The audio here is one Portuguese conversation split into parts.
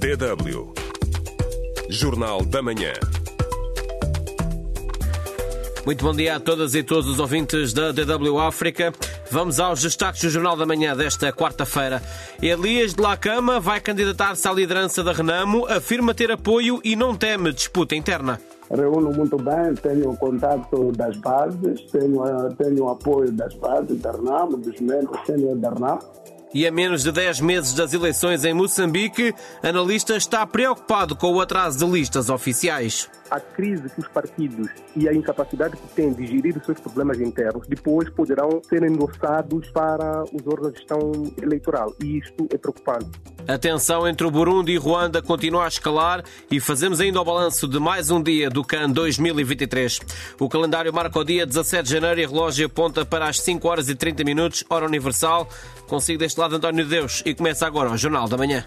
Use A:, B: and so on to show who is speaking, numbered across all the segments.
A: DW. Jornal da Manhã.
B: Muito bom dia a todas e todos os ouvintes da DW África. Vamos aos destaques do Jornal da Manhã desta quarta-feira. Elias de Lacama vai candidatar-se à liderança da Renamo, afirma ter apoio e não teme disputa interna.
C: Reúno muito bem, tenho contato das bases, tenho, tenho apoio das bases da Renamo, dos membros sênior da Renamo
B: e a menos de 10 meses das eleições em Moçambique, analista está preocupado com o atraso de listas oficiais.
D: A crise que os partidos e a incapacidade que têm de gerir os seus problemas internos depois poderão ser endossados para os órgãos de gestão eleitoral. E isto é preocupante.
B: A tensão entre o Burundi e Ruanda continua a escalar e fazemos ainda o balanço de mais um dia do CAN 2023. O calendário marca o dia 17 de janeiro e a relógio aponta para as 5 horas e 30 minutos, hora universal. Consigo deste lado António Deus e começa agora o Jornal da Manhã.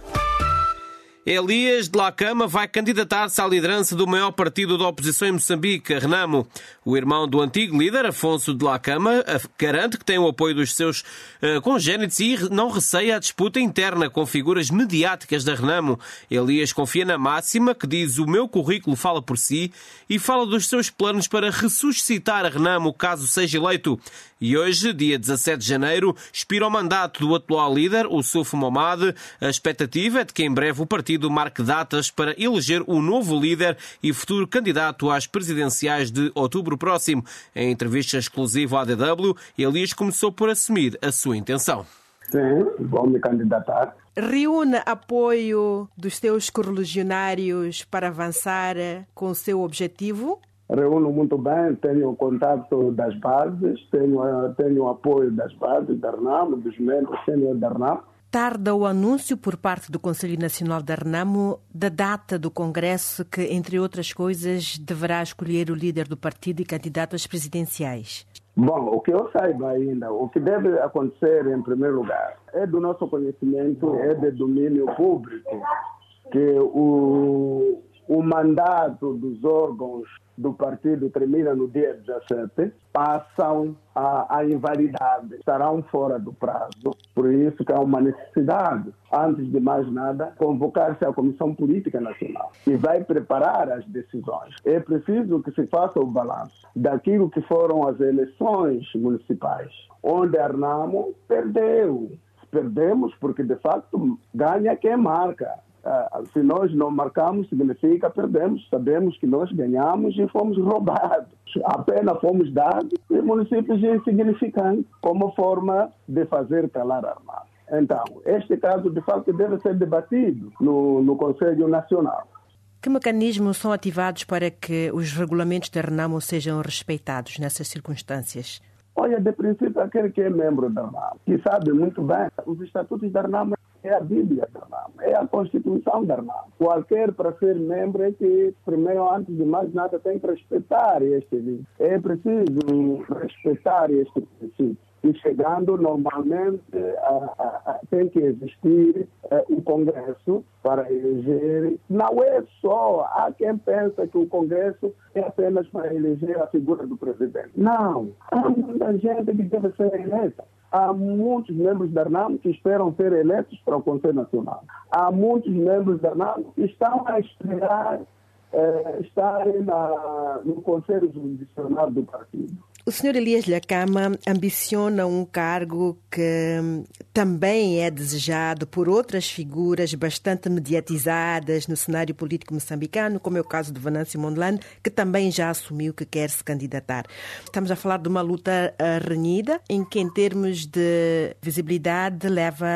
B: Elias de Lacama vai candidatar-se à liderança do maior partido da oposição em Moçambique, Renamo. O irmão do antigo líder, Afonso de Lacama, garante que tem o apoio dos seus uh, congénitos e não receia a disputa interna com figuras mediáticas da Renamo. Elias confia na máxima que diz o meu currículo fala por si e fala dos seus planos para ressuscitar a Renamo caso seja eleito. E hoje, dia 17 de janeiro, expira o mandato do atual líder, o Suf Momad. A expectativa é de que em breve o partido marque datas para eleger o novo líder e futuro candidato às presidenciais de outubro próximo. Em entrevista exclusiva à DW, Elias começou por assumir a sua intenção.
C: Sim, vou me candidatar.
E: Reúne apoio dos seus correligionários para avançar com o seu objetivo?
C: Reúno muito bem, tenho contato das bases, tenho, tenho apoio das bases da RNAM, dos membros sênior da RNAM.
E: Tarda o anúncio por parte do Conselho Nacional da RNAMO da data do Congresso que, entre outras coisas, deverá escolher o líder do partido e candidato às presidenciais.
C: Bom, o que eu saiba ainda, o que deve acontecer em primeiro lugar é do nosso conhecimento, é de domínio público, que o, o mandato dos órgãos do partido termina no dia 17, passam a, a, invalidade, estarão fora do prazo. Por isso que há uma necessidade, antes de mais nada, convocar-se a Comissão Política Nacional e vai preparar as decisões. É preciso que se faça o balanço daquilo que foram as eleições municipais, onde Arnamo perdeu. Perdemos porque, de facto, ganha quem marca. Uh, se nós não marcamos, significa perdemos. Sabemos que nós ganhamos e fomos roubados. Apenas fomos dados e municípios insignificantes como forma de fazer calar armado. Então, este caso, de facto, deve ser debatido no, no Conselho Nacional.
E: Que mecanismos são ativados para que os regulamentos da Renamo sejam respeitados nessas circunstâncias?
C: Olha, de princípio, aquele que é membro da RNAM, que sabe muito bem os estatutos da RNAM é a Bíblia da RNAM, é a Constituição da RNAM. Qualquer para ser membro é que, primeiro, antes de mais nada, tem que respeitar este É preciso respeitar este princípio e chegando normalmente a, a, a, tem que existir eh, um Congresso para eleger. Não é só, há quem pensa que o Congresso é apenas para eleger a figura do presidente. Não, há muita gente que deve ser eleita. Há muitos membros da RNAM que esperam ser eleitos para o Conselho Nacional. Há muitos membros da RNAM que estão a esperar eh, estarem na, no Conselho Jurisdicional do partido.
E: O Sr. Elias Lacama ambiciona um cargo que também é desejado por outras figuras bastante mediatizadas no cenário político moçambicano, como é o caso de Venâncio Mondlane, que também já assumiu que quer se candidatar. Estamos a falar de uma luta renhida, em que, em termos de visibilidade, leva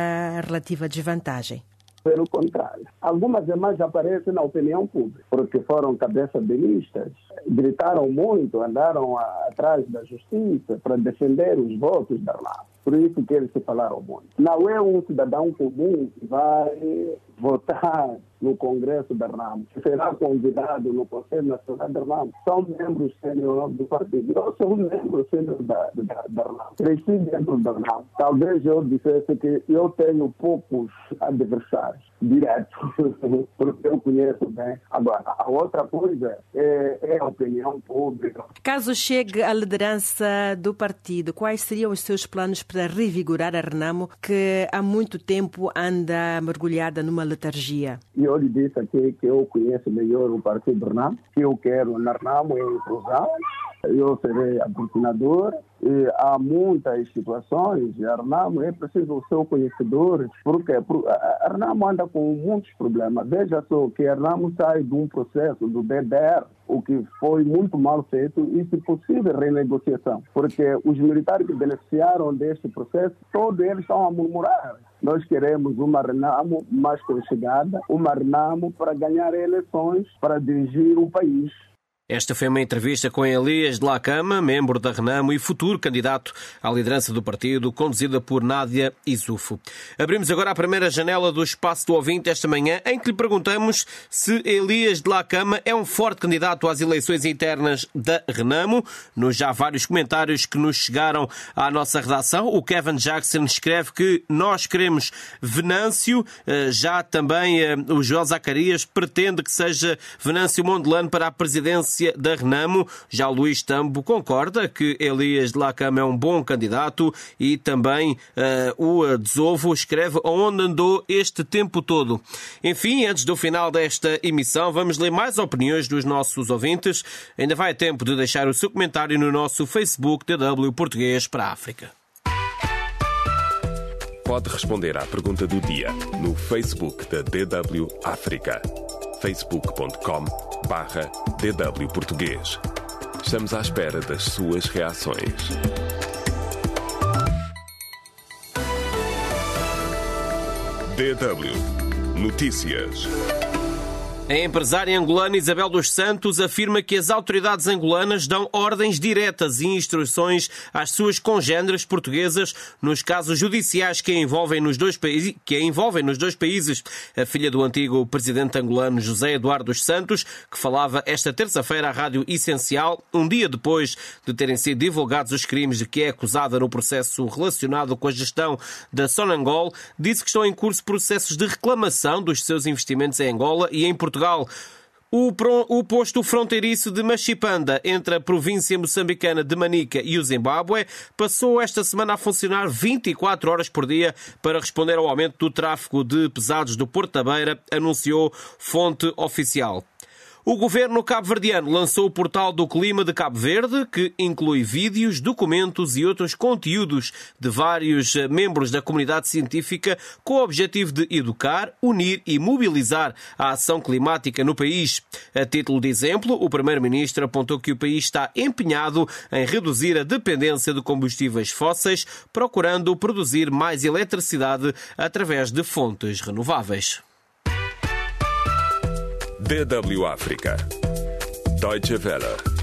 E: relativa desvantagem.
C: Pelo contrário, algumas demais aparecem na opinião pública, porque foram cabeça de listas, gritaram muito, andaram atrás da justiça para defender os votos da Armada. Por isso que eles se falaram muito. Não é um cidadão comum que vai votar no Congresso da RAM, será convidado no Conselho Nacional da RAM, são membros sênior do partido. Eu sou um membro sênior da, da, da RAM. Cresci dentro da RAM. Talvez eu dissesse que eu tenho poucos adversários diretos, porque eu conheço bem. Agora, a outra coisa é, é a opinião pública.
E: Caso chegue à liderança do partido, quais seriam os seus planos para revigorar a Renamo, que há muito tempo anda mergulhada numa letargia?
C: Eu lhe disse aqui que eu conheço melhor o Partido Renamo, que eu quero na Renamo em inclusão, eu serei aglutinator e há muitas situações, a Renamo é preciso ser conhecedor, porque a Renamo anda com muitos problemas. Veja só que a Renamo sai de um processo do DDR, o que foi muito mal feito e, se possível, renegociação, porque os militares que beneficiaram deste processo, todos eles estão a murmurar. Nós queremos uma Renamo mais conchegada, uma Renamo para ganhar eleições, para dirigir o país.
B: Esta foi uma entrevista com Elias de Lacama, membro da Renamo e futuro candidato à liderança do partido, conduzida por Nádia Isufo. Abrimos agora a primeira janela do espaço do ouvinte esta manhã, em que lhe perguntamos se Elias de Lacama é um forte candidato às eleições internas da Renamo. Nos já vários comentários que nos chegaram à nossa redação, o Kevin Jackson escreve que nós queremos Venâncio, eh, já também eh, o João Zacarias pretende que seja Venâncio Mondelano para a presidência da Renamo. Já Luís Tambo concorda que Elias de Lacama é um bom candidato e também uh, o Desovo escreve onde andou este tempo todo. Enfim, antes do final desta emissão, vamos ler mais opiniões dos nossos ouvintes. Ainda vai tempo de deixar o seu comentário no nosso Facebook DW Português para a África.
A: Pode responder à pergunta do dia no Facebook da DW África facebook.com barra DW Português. Estamos à espera das suas reações. DW Notícias.
B: A empresária angolana Isabel dos Santos afirma que as autoridades angolanas dão ordens diretas e instruções às suas congêneres portuguesas nos casos judiciais que a envolvem nos dois, países, que a envolvem nos dois países. A filha do antigo presidente angolano José Eduardo dos Santos, que falava esta terça-feira à Rádio Essencial, um dia depois de terem sido divulgados os crimes de que é acusada no processo relacionado com a gestão da Sonangol, disse que estão em curso processos de reclamação dos seus investimentos em Angola e em Portugal Portugal. O, o, posto fronteiriço de Machipanda, entre a província moçambicana de Manica e o Zimbábue, passou esta semana a funcionar 24 horas por dia para responder ao aumento do tráfego de pesados do Porto da Beira, anunciou fonte oficial. O governo cabo-verdiano lançou o portal do Clima de Cabo Verde, que inclui vídeos, documentos e outros conteúdos de vários eh, membros da comunidade científica com o objetivo de educar, unir e mobilizar a ação climática no país. A título de exemplo, o primeiro-ministro apontou que o país está empenhado em reduzir a dependência de combustíveis fósseis, procurando produzir mais eletricidade através de fontes renováveis.
A: DW África. Deutsche Welle.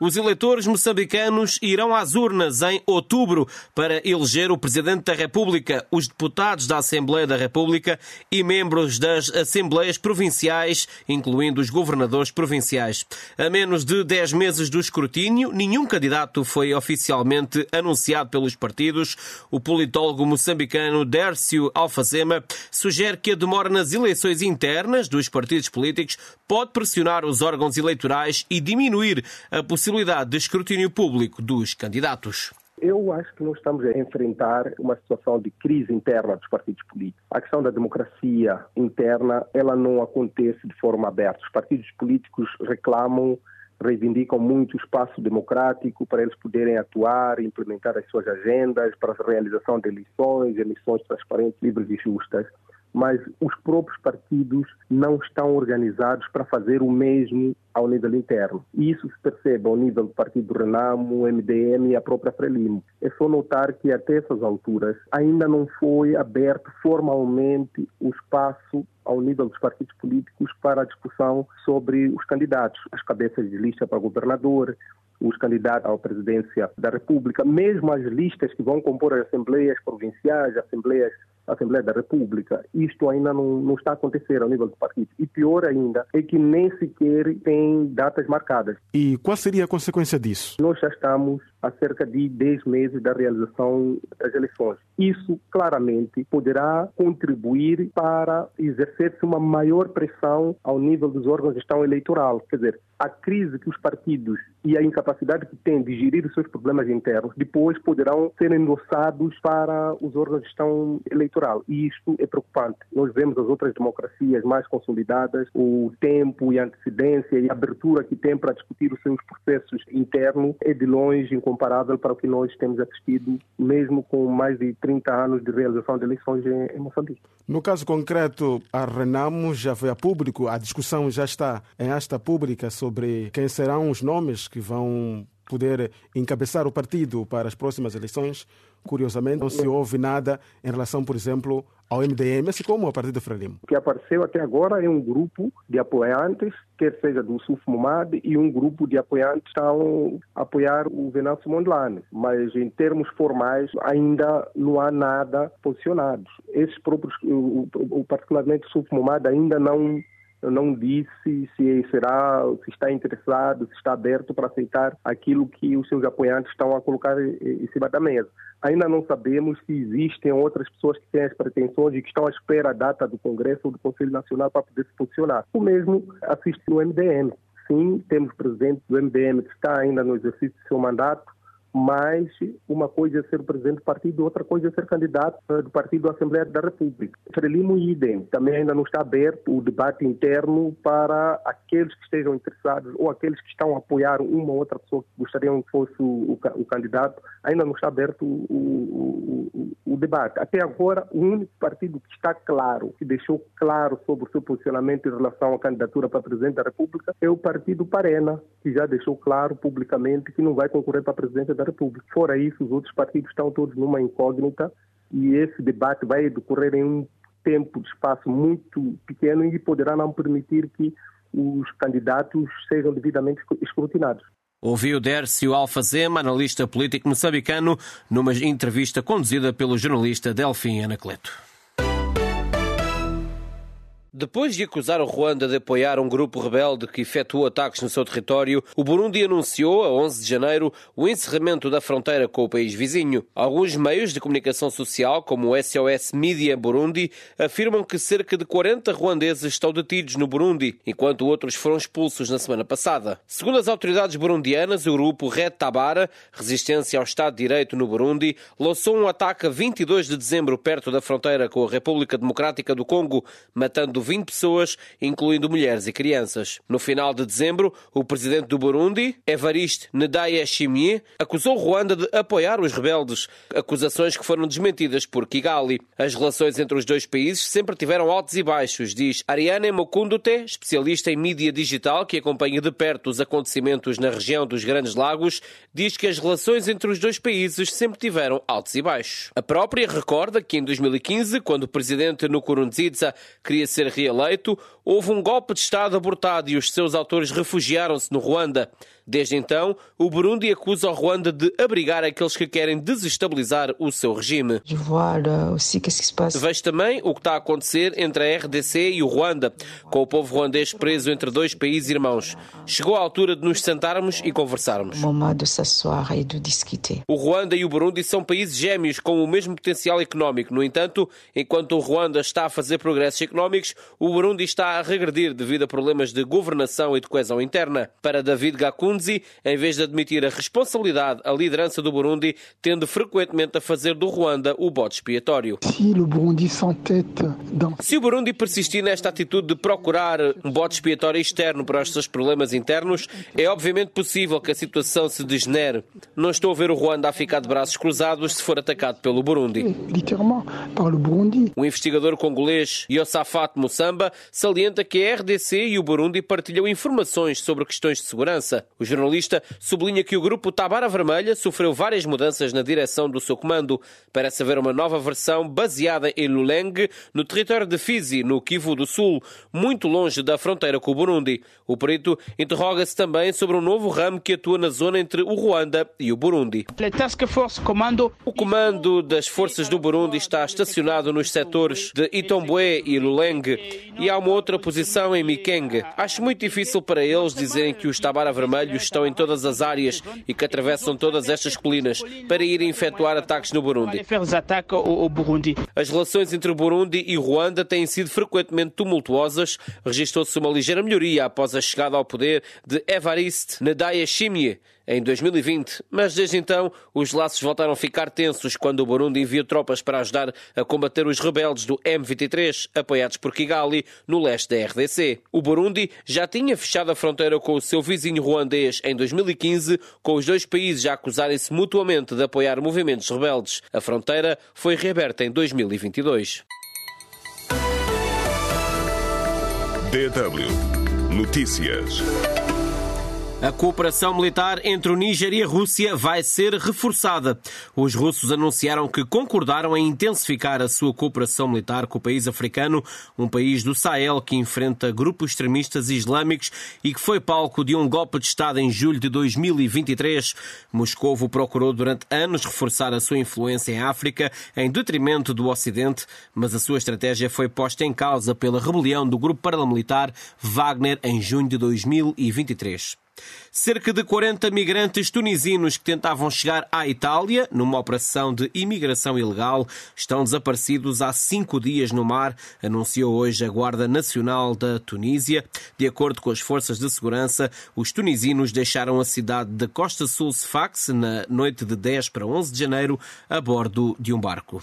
B: Os eleitores moçambicanos irão às urnas em outubro para eleger o Presidente da República, os deputados da Assembleia da República e membros das Assembleias Provinciais, incluindo os governadores provinciais. A menos de 10 meses do escrutínio, nenhum candidato foi oficialmente anunciado pelos partidos. O politólogo moçambicano Dércio Alfazema sugere que a demora nas eleições internas dos partidos políticos pode pressionar os órgãos eleitorais e diminuir a possibilidade possibilidade de escrutínio público dos candidatos.
D: Eu acho que nós estamos a enfrentar uma situação de crise interna dos partidos políticos. A questão da democracia interna, ela não acontece de forma aberta. Os partidos políticos reclamam, reivindicam muito o espaço democrático para eles poderem atuar, implementar as suas agendas para a realização de eleições, eleições transparentes, livres e justas mas os próprios partidos não estão organizados para fazer o mesmo ao nível interno. E isso se percebe ao nível do Partido Renamo, MDM e a própria Frelimo. É só notar que até essas alturas ainda não foi aberto formalmente o espaço ao nível dos partidos políticos para a discussão sobre os candidatos, as cabeças de lista para governador, os candidatos à presidência da República, mesmo as listas que vão compor as assembleias provinciais, assembleias Assembleia da República. Isto ainda não, não, está a acontecer ao nível do partido. E pior ainda é que nem sequer tem datas marcadas.
F: E qual seria a consequência disso?
D: Nós já estamos há cerca de 10 meses da realização das eleições. Isso claramente poderá contribuir para exercer-se uma maior pressão ao nível dos órgãos de gestão eleitoral. Quer dizer, a crise que os partidos e a incapacidade que têm de gerir os seus problemas internos depois poderão ser endossados para os órgãos de gestão eleitoral eleitoral. E isto é preocupante. Nós vemos as outras democracias mais consolidadas, o tempo e a antecedência e a abertura que têm para discutir os seus processos internos é de longe incomparável para o que nós temos assistido, mesmo com mais de 30 anos de realização de eleições em Moçambique.
F: No caso concreto, a Renamo já foi a público, a discussão já está em asta pública sobre quem serão os nomes que vão poder encabeçar o partido para as próximas eleições. Curiosamente, não se ouve nada em relação, por exemplo, ao MDM, assim como ao Partido Frelimo.
D: O que apareceu até agora é um grupo de apoiantes, quer seja do Suf Mumad, e um grupo de apoiantes que estão a apoiar o Venâncio Mondlane. Mas em termos formais, ainda não há nada posicionado. Esses próprios, particularmente o Suf Mumad, ainda não não disse se será, se está interessado, se está aberto para aceitar aquilo que os seus apoiantes estão a colocar em cima da mesa. Ainda não sabemos se existem outras pessoas que têm as pretensões e que estão à espera da data do Congresso ou do Conselho Nacional para poder se posicionar. O mesmo assiste no MDM. Sim, temos presidente do MDM que está ainda no exercício do seu mandato, mas uma coisa é ser presidente do partido, outra coisa é ser candidato do partido da Assembleia da República. Frelimo idem, também ainda não está aberto o debate interno para aqueles que estejam interessados ou aqueles que estão a apoiar uma ou outra pessoa que gostariam que fosse o, o, o candidato, ainda não está aberto o, o, debate. Até agora, o único partido que está claro, que deixou claro sobre o seu posicionamento em relação à candidatura para presidente da República é o partido Parena, que já deixou claro publicamente que não vai concorrer para presidente da República. Fora isso, os outros partidos estão todos numa incógnita e esse debate vai decorrer em um tempo espaço muito pequeno e poderá não permitir que os candidatos sejam devidamente escrutinados.
B: Ouviu Dércio Alfazema, analista político moçambicano, numa entrevista conduzida pelo jornalista Delfim Anacleto. Depois de acusar o Ruanda de apoiar um grupo rebelde que efetuou ataques no seu território, o Burundi anunciou, a 11 de janeiro, o encerramento da fronteira com o país vizinho. Alguns meios de comunicação social, como o SOS Media Burundi, afirmam que cerca de 40 ruandeses estão detidos no Burundi, enquanto outros foram expulsos na semana passada. Segundo as autoridades burundianas, o grupo Red Tabara, Resistência ao Estado de Direito no Burundi, lançou um ataque a 22 de dezembro perto da fronteira com a República Democrática do Congo, matando 20 pessoas, incluindo mulheres e crianças. No final de dezembro, o presidente do Burundi, Evariste Ndayishimiye, acusou Ruanda de apoiar os rebeldes, acusações que foram desmentidas por Kigali. As relações entre os dois países sempre tiveram altos e baixos, diz Ariane Mokundute, especialista em mídia digital que acompanha de perto os acontecimentos na região dos Grandes Lagos, diz que as relações entre os dois países sempre tiveram altos e baixos. A própria recorda que em 2015, quando o presidente Nkurunziza queria ser reeleito, houve um golpe de Estado abortado e os seus autores refugiaram-se no Ruanda. Desde então, o Burundi acusa o Ruanda de abrigar aqueles que querem desestabilizar o seu regime. Vejo também o que está a acontecer entre a RDC e o Ruanda, com o povo ruandês preso entre dois países irmãos. Chegou a altura de nos sentarmos e conversarmos. O Ruanda e o Burundi são países gêmeos com o mesmo potencial económico. No entanto, enquanto o Ruanda está a fazer progressos económicos, o Burundi está a regredir devido a problemas de governação e de coesão interna. Para David Gakun, em vez de admitir a responsabilidade, a liderança do Burundi tende frequentemente a fazer do Ruanda o bote expiatório. Se o Burundi persistir nesta atitude de procurar um bote expiatório externo para os seus problemas internos, é obviamente possível que a situação se degenere. Não estou a ver o Ruanda a ficar de braços cruzados se for atacado pelo Burundi. O investigador congolês Mussamba salienta que a RDC e o Burundi partilham informações sobre questões de segurança. Os jornalista sublinha que o grupo Tabara Vermelha sofreu várias mudanças na direção do seu comando. Parece haver uma nova versão baseada em Luleng, no território de Fizi, no Kivu do Sul, muito longe da fronteira com o Burundi. O perito interroga-se também sobre um novo ramo que atua na zona entre o Ruanda e o Burundi. O comando das forças do Burundi está estacionado nos setores de Itombwe e Luleng e há uma outra posição em Mikeng. Acho muito difícil para eles dizerem que os Tabara Vermelhos estão em todas as áreas e que atravessam todas estas colinas para irem efetuar ataques no Burundi. As relações entre Burundi e Ruanda têm sido frequentemente tumultuosas. Registrou-se uma ligeira melhoria após a chegada ao poder de Evariste Ndayishimiye em 2020, mas desde então os laços voltaram a ficar tensos quando o Burundi enviou tropas para ajudar a combater os rebeldes do M23, apoiados por Kigali, no leste da RDC. O Burundi já tinha fechado a fronteira com o seu vizinho ruandês em 2015, com os dois países já acusarem-se mutuamente de apoiar movimentos rebeldes. A fronteira foi reaberta em 2022.
A: DW Notícias.
B: A cooperação militar entre o Níger e a Rússia vai ser reforçada. Os russos anunciaram que concordaram em intensificar a sua cooperação militar com o país africano, um país do Sahel que enfrenta grupos extremistas islâmicos e que foi palco de um golpe de Estado em julho de 2023. Moscovo procurou durante anos reforçar a sua influência em África em detrimento do Ocidente, mas a sua estratégia foi posta em causa pela rebelião do grupo paramilitar Wagner em junho de 2023. Cerca de 40 migrantes tunisinos que tentavam chegar à Itália numa operação de imigração ilegal estão desaparecidos há cinco dias no mar, anunciou hoje a Guarda Nacional da Tunísia. De acordo com as forças de segurança, os tunisinos deixaram a cidade de Costa Sul Sfax na noite de 10 para 11 de janeiro a bordo de um barco.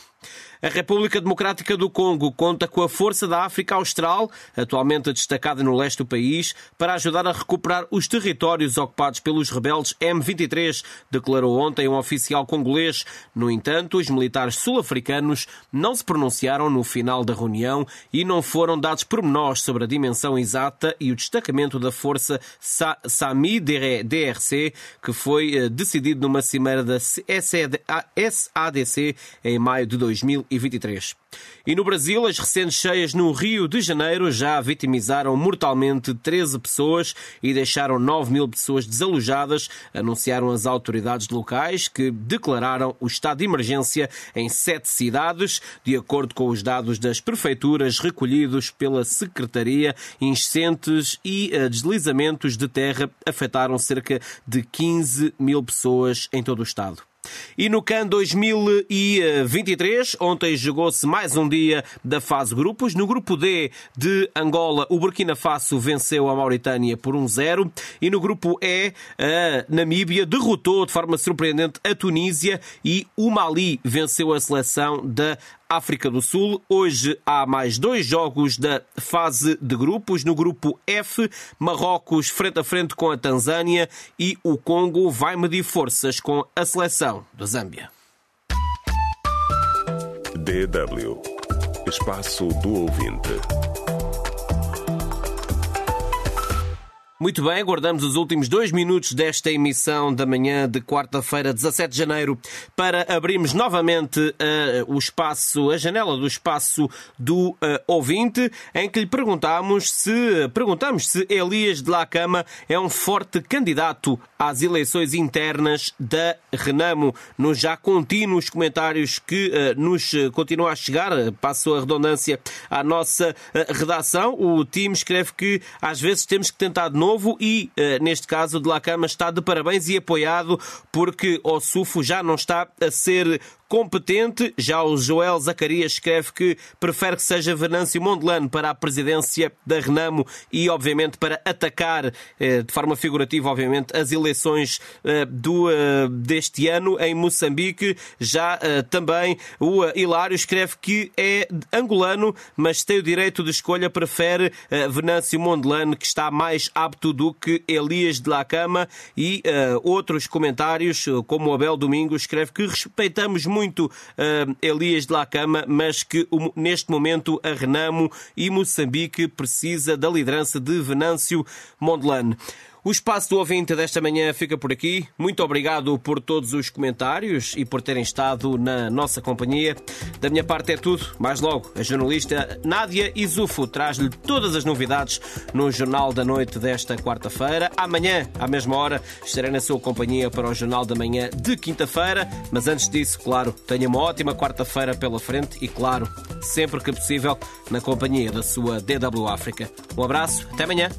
B: A República Democrática do Congo conta com a Força da África Austral, atualmente destacada no leste do país, para ajudar a recuperar os territórios ocupados pelos rebeldes M23, declarou ontem um oficial congolês. No entanto, os militares sul-africanos não se pronunciaram no final da reunião e não foram dados pormenores sobre a dimensão exata e o destacamento da força SAMI-DRC, que foi eh, decidido numa cimeira da SADC em maio de 2023. E no Brasil, as recentes cheias no Rio de Janeiro já vitimizaram mortalmente 13 pessoas e deixaram 9 mil pessoas desalojadas, anunciaram as autoridades locais que declararam o estado de emergência em sete cidades. De acordo com os dados das prefeituras recolhidos pela Secretaria, incêndios e eh, deslizamentos de terra afetaram cerca de 15 mil pessoas em todo o estado. E no CAN 2023, ontem jogou-se mais um dia da fase grupos. No grupo D de Angola, o Burkina Faso venceu a Mauritânia por 1-0. E no grupo E, a Namíbia derrotou de forma surpreendente a Tunísia e o Mali venceu a seleção da África do Sul. Hoje há mais dois jogos da fase de grupos. No grupo F, Marrocos frente a frente com a Tanzânia e o Congo vai medir forças com a seleção da Zâmbia.
A: DW Espaço do Ouvinte.
B: Muito bem, aguardamos os últimos dois minutos desta emissão da manhã de quarta-feira, 17 de janeiro, para abrirmos novamente uh, o espaço, a janela do espaço do uh, ouvinte, em que lhe perguntamos se, perguntamos se Elias de la Cama é um forte candidato às eleições internas da Renamo. Nos já contínuos comentários que uh, nos continuam a chegar, passo a redundância à nossa redação, o time escreve que às vezes temos que tentar de novo e, uh, neste caso, de La Cama está de parabéns e apoiado porque o Sufo já não está a ser competente. Já o Joel Zacarias escreve que prefere que seja Venâncio Mondelano para a presidência da Renamo e, obviamente, para atacar, eh, de forma figurativa, obviamente, as eleições eh, do, deste ano em Moçambique. Já também o Hilário escreve que é angolano, mas tem o direito de escolha, prefere Venâncio Mondelano, que está mais apto do que Elias de la Cama e outros comentários, como o Abel Domingos, escreve que respeitamos muito uh, Elias de la Cama, mas que um, neste momento a Renamo e Moçambique precisa da liderança de Venâncio Mondelano. O espaço do ouvinte desta manhã fica por aqui. Muito obrigado por todos os comentários e por terem estado na nossa companhia. Da minha parte é tudo. Mais logo, a jornalista Nádia Izufo traz-lhe todas as novidades no Jornal da Noite desta quarta-feira. Amanhã, à mesma hora, estarei na sua companhia para o Jornal da Manhã de quinta-feira. Mas antes disso, claro, tenha uma ótima quarta-feira pela frente e, claro, sempre que possível, na companhia da sua DW África. Um abraço, até amanhã.